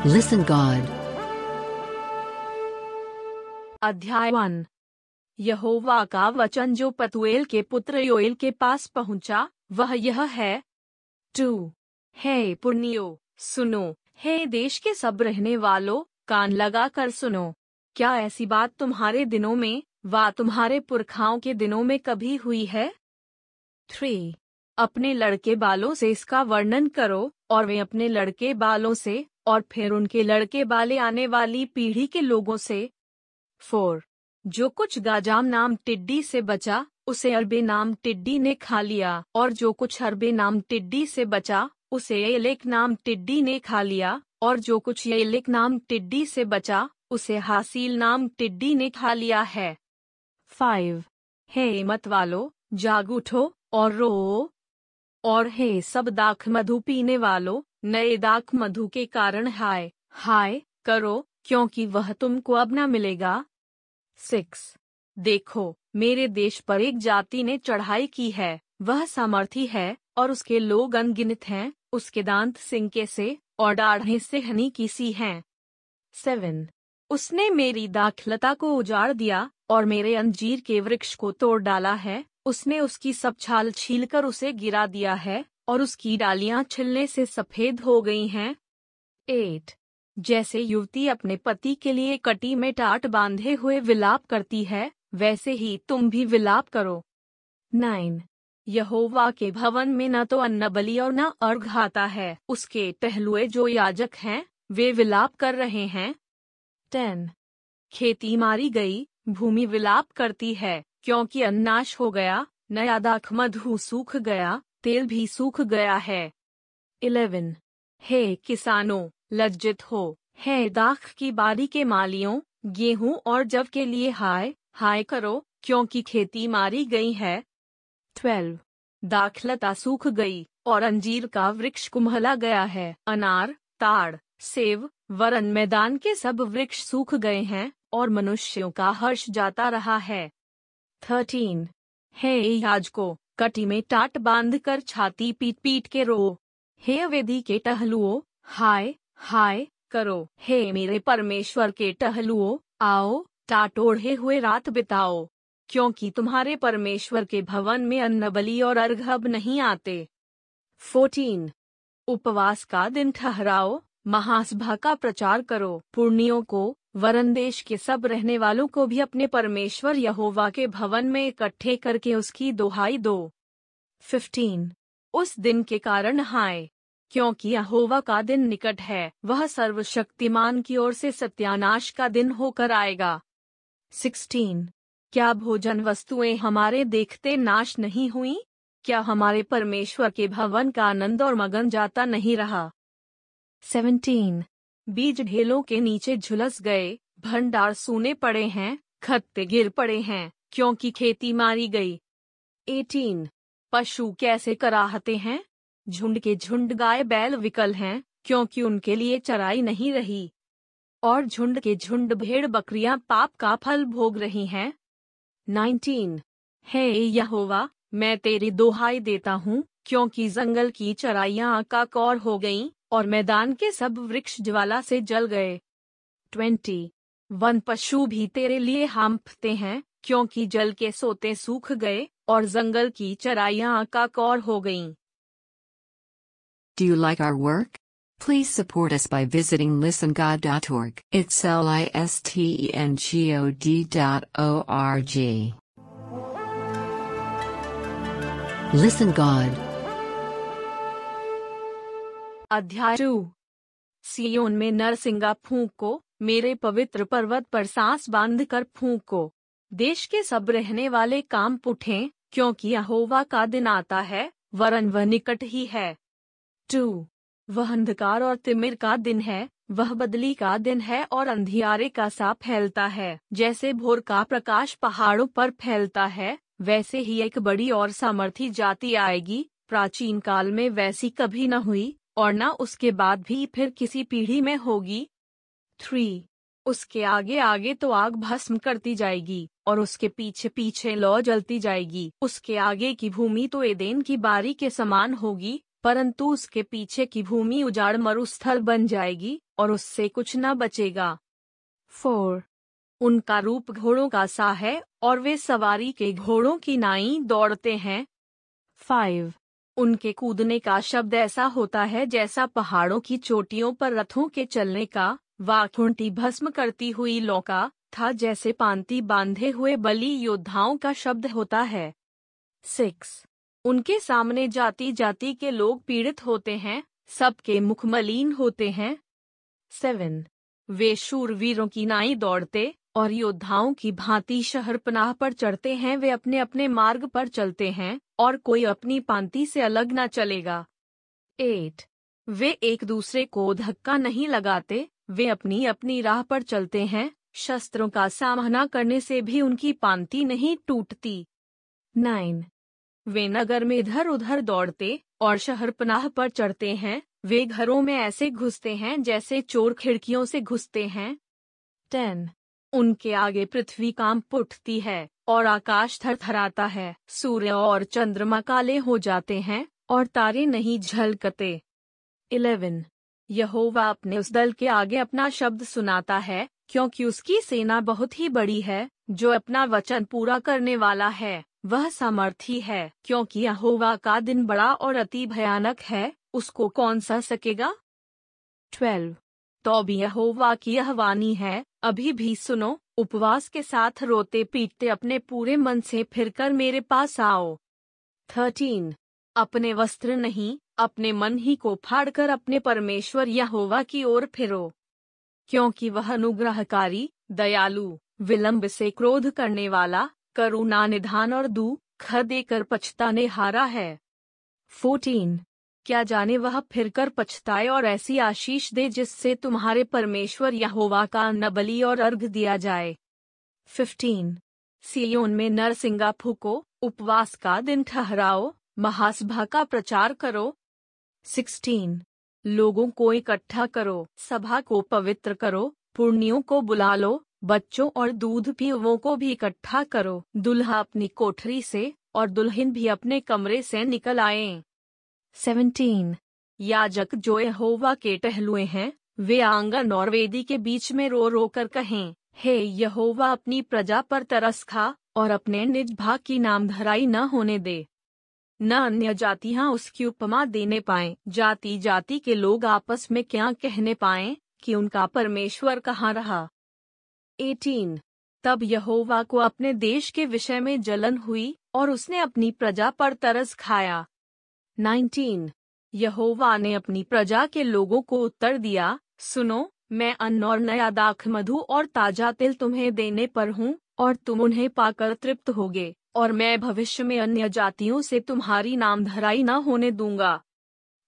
Listen, God. अध्याय one. यहोवा का वचन जो पतुएल के पुत्र योएल के पास पहुँचा, वह यह है। टू। हे पुण्यो सुनो। हे देश के सब रहने वालों, कान लगा कर सुनो। क्या ऐसी बात तुम्हारे दिनों में, वा तुम्हारे पुरखाओं के दिनों में कभी हुई है? थ्री। अपने लड़के बालों से इसका वर्णन करो, और वे अपने लड़के बालों से और फिर उनके लड़के बाले आने वाली पीढ़ी के लोगों से। फोर। जो कुछ गाजाम नाम टिड्डी से बचा, उसे अरबे नाम टिड्डी ने खा लिया, और जो कुछ अरबे नाम टिड्डी से बचा, उसे एलेक नाम टिड्डी ने खा लिया, और जो कुछ एलेक नाम टिड्डी से बचा, उसे हासिल नाम टिड्डी ने खा लिया है। फाइव। हे मत वालो, जाग उठो और रो। और हे सब दाख मधु पीने वालों, नए दाख मधु के कारण हाय हाय, करो, क्योंकि वह तुमको अब न मिलेगा। सिक्स, देखो, मेरे देश पर एक जाति ने चढ़ाई की है, वह सामर्थी है, और उसके लोग अनगिनत हैं, उसके दांत सिंके से, और डाढ़े से हनी की सी हैं। सेवन, उसने मेरी दाखलता को उजाड़ दिया, और मेरे अंजीर के वृक्ष को तोड़ डाला है उसने उसकी सब छाल छीलकर उसे गिरा दिया है, और उसकी डालियाँ छिलने से सफ़ेद हो गई हैं। एट, जैसे युवती अपने पति के लिए कटी में टाट बांधे हुए विलाप करती है, वैसे ही तुम भी विलाप करो। नाइन, यहोवा के भवन में न तो अन्न बलि और न अर्घ आता है, उसके टहलुए जो याजक हैं, वे विलाप कर रहे हैं। टेन, खेती मारी गई, भूमि विलाप करती है क्योंकि अन्नाश हो गया, नया दाख मधु सूख गया, तेल भी सूख गया है। इलेवन। हे किसानों, लज्जित हो। है दाख की बारी के मालियों, गेहूँ और जव के लिए हाय हाय करो, क्योंकि खेती मारी गई है। ट्वेल्व। दाखलता सूख गई, और अंजीर का वृक्ष कुम्हला गया है। अनार, ताड़ सेब वरन मैदान के सब वृक्ष सूख गए हैं, और मनुष्यों का हर्ष जाता रहा है। थर्टीन। हे याजको, कटी में टाट बाँध कर छाती पीट पीट के रो। हे अवेदी के टहलुओ, हाय हाय करो। हे मेरे परमेश्वर के टहलुओ, आओ, टाट ओढ़े हुए रात बिताओ। क्योंकि तुम्हारे परमेश्वर के भवन में अन्न बलि और अर्घब नहीं आते। फोर्टीन। उपवास का दिन ठहराओ, महासभा का प्रचार करो। पुण्यों को वरन देश के सब रहने वालों को भी अपने परमेश्वर यहोवा के भवन में इकट्ठे करके उसकी दोहाई दो। फिफ्टीन उस दिन के कारण हाय, क्योंकि यहोवा का दिन निकट है, वह सर्वशक्तिमान की ओर से सत्यानाश का दिन होकर आएगा। सिक्सटीन क्या भोजन वस्तुएँ हमारे देखते नाश नहीं हुई? क्या हमारे परमेश्वर के भवन का आनंद और मगन जाता नहीं रहा? सेवनटीन। बीज ढेलों के नीचे झुलस गए, भंडार सूने पड़े हैं, खत्ते गिर पड़े हैं, क्योंकि खेती मारी गई। एटीन, पशु कैसे कराहते हैं? झुंड के झुंड गाय बैल विकल हैं, क्योंकि उनके लिए चराई नहीं रही। और झुंड के झुंड भेड़ बकरियाँ पाप का फल भोग रही हैं। हे यहोवा, मैं तेरी दोहाई देता हूँ, क्योंकि जंगल की चराइयाँ आकाकौर हो गईं। और मैदान के सब वृक्ष ज्वाला से जल गए ट्वेंटी वन पशु भी तेरे लिए हांफते हैं क्योंकि जल के सोते सूख गए और जंगल की चराइयाँ आकाकौर हो गईं Do you like our work? Please support us by visiting listengod.org. It's L I S T E N G O D dot O R G. Listen God. अध्याय टू सियोन में नरसिंगा फूंको, मेरे पवित्र पर्वत पर सांस बाँध कर फूंको। देश के सब रहने वाले काम पुठे, क्योंकि यहोवा का दिन आता है, वरन वह निकट ही है। टू वह अंधकार और तिमिर का दिन है, वह बदली का दिन है और अंधियारे का सा फैलता है, जैसे भोर का प्रकाश पहाड़ों पर फैलता है, वैसे ही एक बड़ी और सामर्थी जाति आएगी, प्राचीन काल में वैसी कभी न हुई और न उसके बाद भी फिर किसी पीढ़ी में होगी। थ्री उसके आगे आगे तो आग भस्म करती जाएगी, और उसके पीछे पीछे लौ जलती जाएगी। उसके आगे की भूमि तो एदेन की बारी के समान होगी, परंतु उसके पीछे की भूमि उजाड़ मरुस्थल बन जाएगी, और उससे कुछ न बचेगा। फोर उनका रूप घोड़ों का सा है, और वे सवारी के घोड़ों की नाई दौड़ते हैं। फाइव उनके कूदने का शब्द ऐसा होता है जैसा पहाड़ों की चोटियों पर रथों के चलने का वाखुंटी भस्म करती हुई लौका था जैसे पांति बांधे हुए बली योद्धाओं का शब्द होता है। सिक्स। उनके सामने जाति जाति के लोग पीड़ित होते हैं, सबके मुख मलिन होते हैं। सेवन। वे शूरवीरों की नाई दौड़ते और योद्धाओं की भांति शहर पनाह पर चढ़ते हैं, वे अपने अपने मार्ग पर चलते हैं, और कोई अपनी पांति से अलग न चलेगा। एट, वे एक दूसरे को धक्का नहीं लगाते, वे अपनी अपनी राह पर चलते हैं, शस्त्रों का सामना करने से भी उनकी पांति नहीं टूटती। नाइन, वे नगर में इधर उधर दौड़ते और शहर पनाह पर चढ़ते हैं, वे घरों में ऐसे घुसते हैं जैसे चोर खिड़कियों से घुसते हैं। टेन उनके आगे पृथ्वी काँप उठती है और आकाश थरथराता है। सूर्य और चंद्रमा काले हो जाते हैं और तारे नहीं झलकते। इलेवन, यहोवा अपने उस दल के आगे अपना शब्द सुनाता है, क्योंकि उसकी सेना बहुत ही बड़ी है, जो अपना वचन पूरा करने वाला है। वह सामर्थी है, क्योंकि यहोवा का दिन बड़ा और अति भयानक है। उसको कौन सा सकेगा? ट्वेल्व तो भी यहोवा की यह वाणी है अभी भी सुनो, उपवास के साथ रोते पीटते अपने पूरे मन से फिरकर मेरे पास आओ। थर्टीन, अपने वस्त्र नहीं, अपने मन ही को फाड़कर अपने परमेश्वर यहोवा की ओर फिरो। क्योंकि वह अनुग्रहकारी, दयालु, विलंब से क्रोध करने वाला करुणा निधान और दू ख देकर पछताने हारा है। फोर्टीन क्या जाने वह फिरकर पछताए और ऐसी आशीष दे जिससे तुम्हारे परमेश्वर यहोवा का नबली और अर्घ दिया जाए। फिफ्टीन सियोन में नरसिंगा, फूको, उपवास का दिन ठहराओ, महासभा का प्रचार करो। सिक्सटीन लोगों को इकट्ठा करो, सभा को पवित्र करो पुर्णियों को बुला लो, बच्चों और दूध पीवों को भी इकट्ठा करो। दुल्हा अपनी कोठरी से और दुल्हन भी अपने कमरे से निकल आए। सेवनटीन याजक जो यहोवा के टहलुए हैं, वे आँगन और वेदी के बीच में रो रो कर कहें, हे यहोवा, अपनी प्रजा पर तरस खा और अपने निज भाग की नाम धराई न होने दे। न अन्य जातियाँ उसकी उपमा देने पाए जाति जाति के लोग आपस में क्या कहने पाए कि उनका परमेश्वर कहाँ रहा? एटीन तब यहोवा को अपने देश के विषय में जलन हुई और उसने अपनी प्रजा पर तरस खाया। 19. यहोवा ने अपनी प्रजा के लोगों को उत्तर दिया सुनो मैं अन्न और नया दाख मधु और ताज़ा तिल तुम्हें देने पर हूँ और तुम उन्हें पाकर तृप्त होगे और मैं भविष्य में अन्य जातियों से तुम्हारी नाम धराई न होने दूँगा।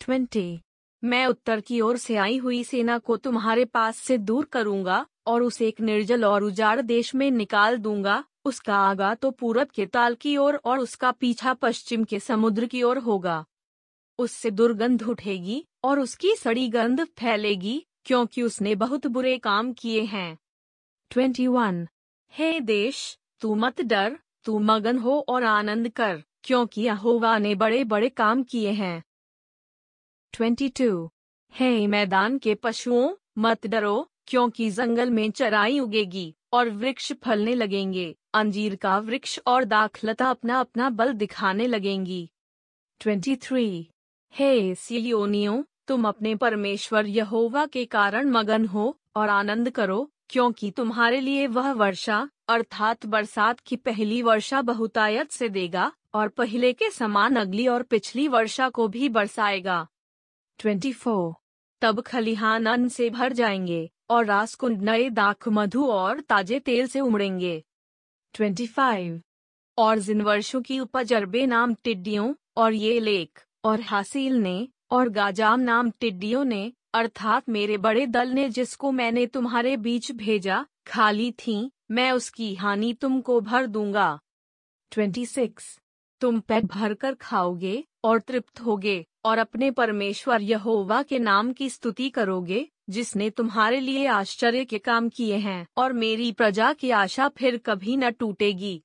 ट्वेंटी। मैं उत्तर की ओर से आई हुई सेना को तुम्हारे पास से दूर करूँगा और उसे एक निर्जल और उजाड़ देश में निकाल दूँगा उसका आगा तो पूरब के ताल की ओर और, और उसका पीछा पश्चिम के समुद्र की ओर होगा। उससे दुर्गंध उठेगी और उसकी सड़ी गंध फैलेगी, क्योंकि उसने बहुत बुरे काम किए हैं। Twenty one. हे देश, तू मत डर, तू मगन हो और आनंद कर, क्योंकि यहोवा ने बड़े बड़े काम किए हैं। Twenty two. हे मैदान के पशुओं, मत डरो, क्योंकि जंगल में चराई उगेगी और वृक्ष फलने लगेंगे, अंजीर का वृक्ष और दाखलता अपना अपना बल दिखाने लगेंगी। Twenty three. हे सियोनियों तुम अपने परमेश्वर यहोवा के कारण मगन हो और आनंद करो, क्योंकि तुम्हारे लिए वह वर्षा, अर्थात बरसात की पहली वर्षा बहुतायत से देगा, और पहले के समान अगली और पिछली वर्षा को भी बरसाएगा 24. तब खलिहान अन्न से भर जाएँगे, और रासकुंड नए दाख मधु और ताजे तेल से उमड़ेंगे 25. और जिन वर्षों की उपज अरबे नाम टिड्डियों, और ये लेख और हासिल ने और गाजाम नाम टिड्डियों ने, अर्थात मेरे बड़े दल ने जिसको मैंने तुम्हारे बीच भेजा, खाली थी, मैं उसकी हानि तुमको भर दूँगा 26. तुम पेट भरकर खाओगे और तृप्त होगे और अपने परमेश्वर यहोवा के नाम की स्तुति करोगे, जिसने तुम्हारे लिए आश्चर्य के काम किए हैं और मेरी प्रजा की आशा फिर कभी न टूटेगी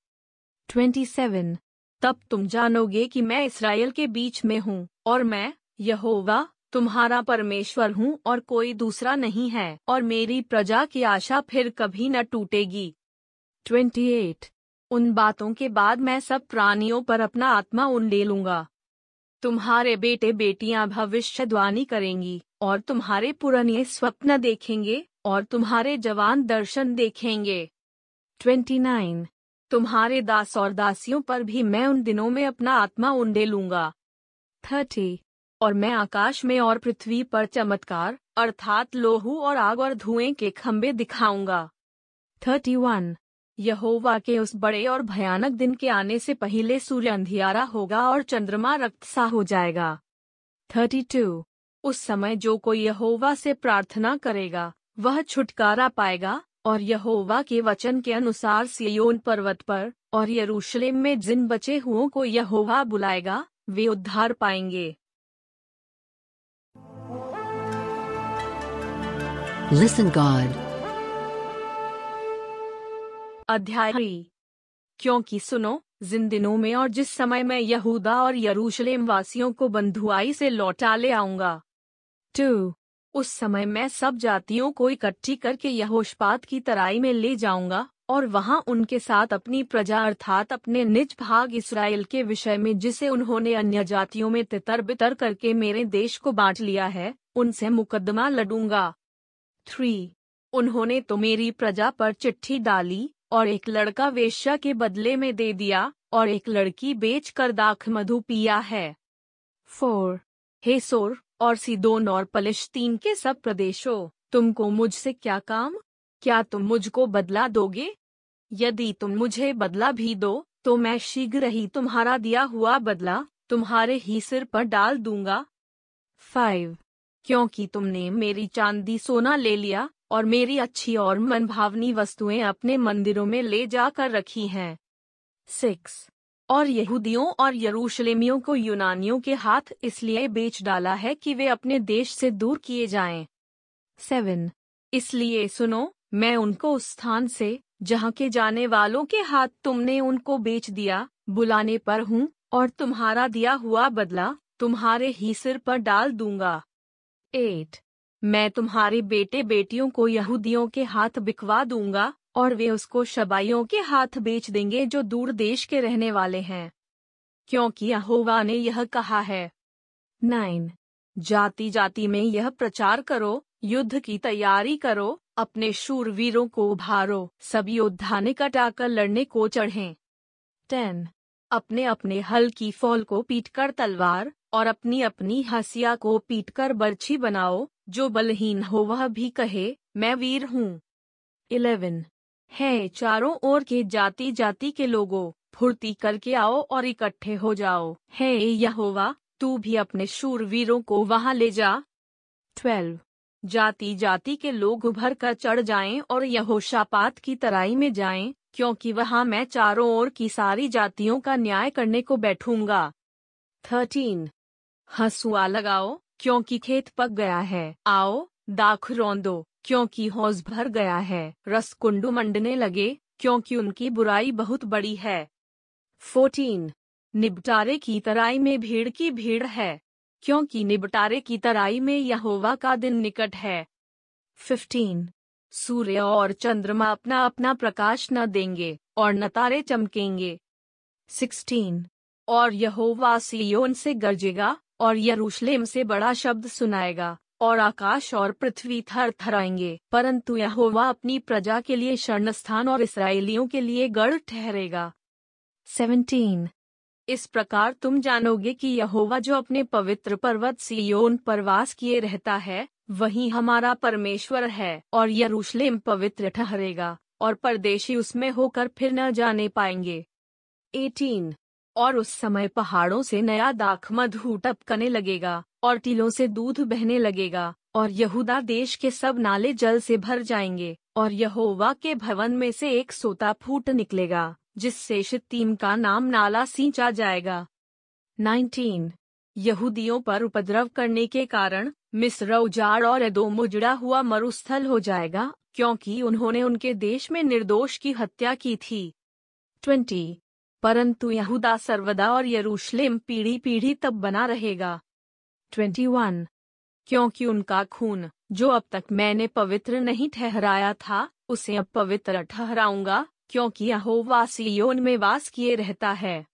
27. तब तुम जानोगे कि मैं इसराइल के बीच में हूँ, और मैं, यहोवा, तुम्हारा परमेश्वर हूँ और कोई दूसरा नहीं है, और मेरी प्रजा की आशा फिर कभी न टूटेगी 28. उन बातों के बाद मैं सब प्राणियों पर अपना आत्मा उन ले लूँगा तुम्हारे बेटे बेटियाँ भविष्यवाणी करेंगी, और तुम्हारे पुराने स्वप्न देखेंगे, और तुम्हारे जवान दर्शन देखेंगे 29. तुम्हारे दास और दासियों पर भी मैं उन दिनों में अपना आत्मा उंडे लूँगा 30. और मैं आकाश में और पृथ्वी पर चमत्कार, अर्थात लोहू और आग और धुएँ के खंबे दिखाऊँगा 31. यहोवा के उस बड़े और भयानक दिन के आने से पहले सूर्य अंधियारा होगा और चंद्रमा रक्त सा हो जाएगा 32. उस समय जो कोई यहोवा से प्रार्थना करेगा, वह छुटकारा पाएगा और यहोवा के वचन के अनुसार सियोन पर्वत पर और यरूशलेम में जिन बचे हुओं को यहोवा बुलाएगा वे उद्धार पाएँगे। Listen God. अध्याय क्योंकि सुनो जिन दिनों में और जिस समय मैं यहूदा और यरूशलेम वासियों को बंधुआई से लौटा ले आऊँगा। टू उस समय मैं सब जातियों को इकट्ठी करके यहोशपात की तराई में ले जाऊँगा, और वहाँ उनके साथ अपनी प्रजा अर्थात अपने निज भाग इसराइल के विषय में जिसे उन्होंने अन्य जातियों में तितर बितर करके मेरे देश को बांट लिया है, उनसे मुकदमा लड़ूँगा। थ्री, उन्होंने तो मेरी प्रजा पर चिट्ठी डाली, और एक लड़का वेश्या के बदले में दे दिया, और एक लड़की बेच कर दाख मधु पिया है। फोर, हे सोर और सिदोन और पलिश्तीन के सब प्रदेशों, तुमको मुझसे क्या काम? क्या तुम मुझको बदला दोगे? यदि तुम मुझे बदला भी दो तो मैं शीघ्र ही तुम्हारा दिया हुआ बदला तुम्हारे ही सिर पर डाल दूँगा। फाइव। क्योंकि तुमने मेरी चांदी सोना ले लिया और मेरी अच्छी और मनभावनी वस्तुएँ अपने मंदिरों में ले जाकर रखी हैं। सिक्स। और यहूदियों और यरूशलेमियों को यूनानियों के हाथ इसलिए बेच डाला है कि वे अपने देश से दूर किए जाएँ। सेवन। इसलिए सुनो, मैं उनको उस स्थान से, जहाँ के जाने वालों के हाथ तुमने उनको बेच दिया, बुलाने पर हूँ, और तुम्हारा दिया हुआ बदला, तुम्हारे ही सिर पर डाल दूँगा। एट। मैं तुम्हारे बेटे बेटियों को यहूदियों के हाथ बिकवा दूँगा और वे उसको शबाइयों के हाथ बेच देंगे जो दूर देश के रहने वाले हैं। क्योंकि यहोवा ने यह कहा है नाइन जाति जाति में यह प्रचार करो, युद्ध की तैयारी करो, अपने शूरवीरों को उभारो, सब योद्धा निकटाकर लड़ने को चढ़ें। टेन अपने अपने हल की फौल को पीटकर तलवार और अपनी अपनी हसिया को पीटकर बर्छी बनाओ, जो बलहीन हो वह भी कहे, मैं वीर हूँ। इलेवन है चारों ओर के जाति जाति के लोगों फुर्ती करके आओ और इकट्ठे हो जाओ। है यहोवा तू भी अपने शूरवीरों को वहाँ ले जा। ट्वेल्व जाति जाति के लोग उभर कर चढ़ जाएँ और यहोशापात की तराई में जाएँ, क्योंकि वहाँ मैं चारों ओर की सारी जातियों का न्याय करने को बैठूँगा। थर्टीन हंसुआ लगाओ क्योंकि खेत पक गया है। आओ दाख रौंदो। क्योंकि हौज भर गया है। रस कुंडू मंडने लगे, क्योंकि उनकी बुराई बहुत बड़ी है। फोर्टीन। निबटारे की तराई में भीड़ की भीड़ है। क्योंकि निबटारे की तराई में यहोवा का दिन निकट है। फिफ्टीन। सूर्य और चंद्रमा अपना अपना प्रकाश न देंगे, और न तारे चमकेंगे। सिक्सटीन। और यहोवा सियोन से गरजेगा, और यरूशलेम से बड़ा शब्द सुनाएगा। और आकाश और पृथ्वी थर थराएँगे परंतु यहोवा अपनी प्रजा के लिए शरण स्थान और इसराइलियों के लिए गढ़ ठहरेगा। सेवनटीन। इस प्रकार तुम जानोगे कि यहोवा जो अपने पवित्र पर्वत सियोन पर वास किए रहता है, वही हमारा परमेश्वर है और यरूशलेम पवित्र ठहरेगा और परदेशी उसमें होकर फिर न जाने पाएँगे। 18 और उस समय पहाड़ों से नया दाख मधु टपकने लगेगा। और टीलों से दूध बहने लगेगा, और यहूदा देश के सब नाले जल से भर जाएँगे, और यहोवा के भवन में से एक सोता फूट निकलेगा, जिससे शितीम का नाम नाला सींचा जाएगा 19. यहूदियों पर उपद्रव करने के कारण मिस्र उजाड़ और एदोम उजड़ा हुआ मरुस्थल हो जाएगा, क्योंकि उन्होंने उनके देश में निर्दोष की हत्या की थी 20. परंतु यहूदा सर्वदा और यरूशलेम पीढ़ी पीढ़ी तब बना रहेगा 21. क्योंकि उनका खून, जो अब तक मैंने पवित्र नहीं ठहराया था, उसे अब पवित्र ठहराऊँगा, क्योंकि यहोवा योन में वास किए रहता है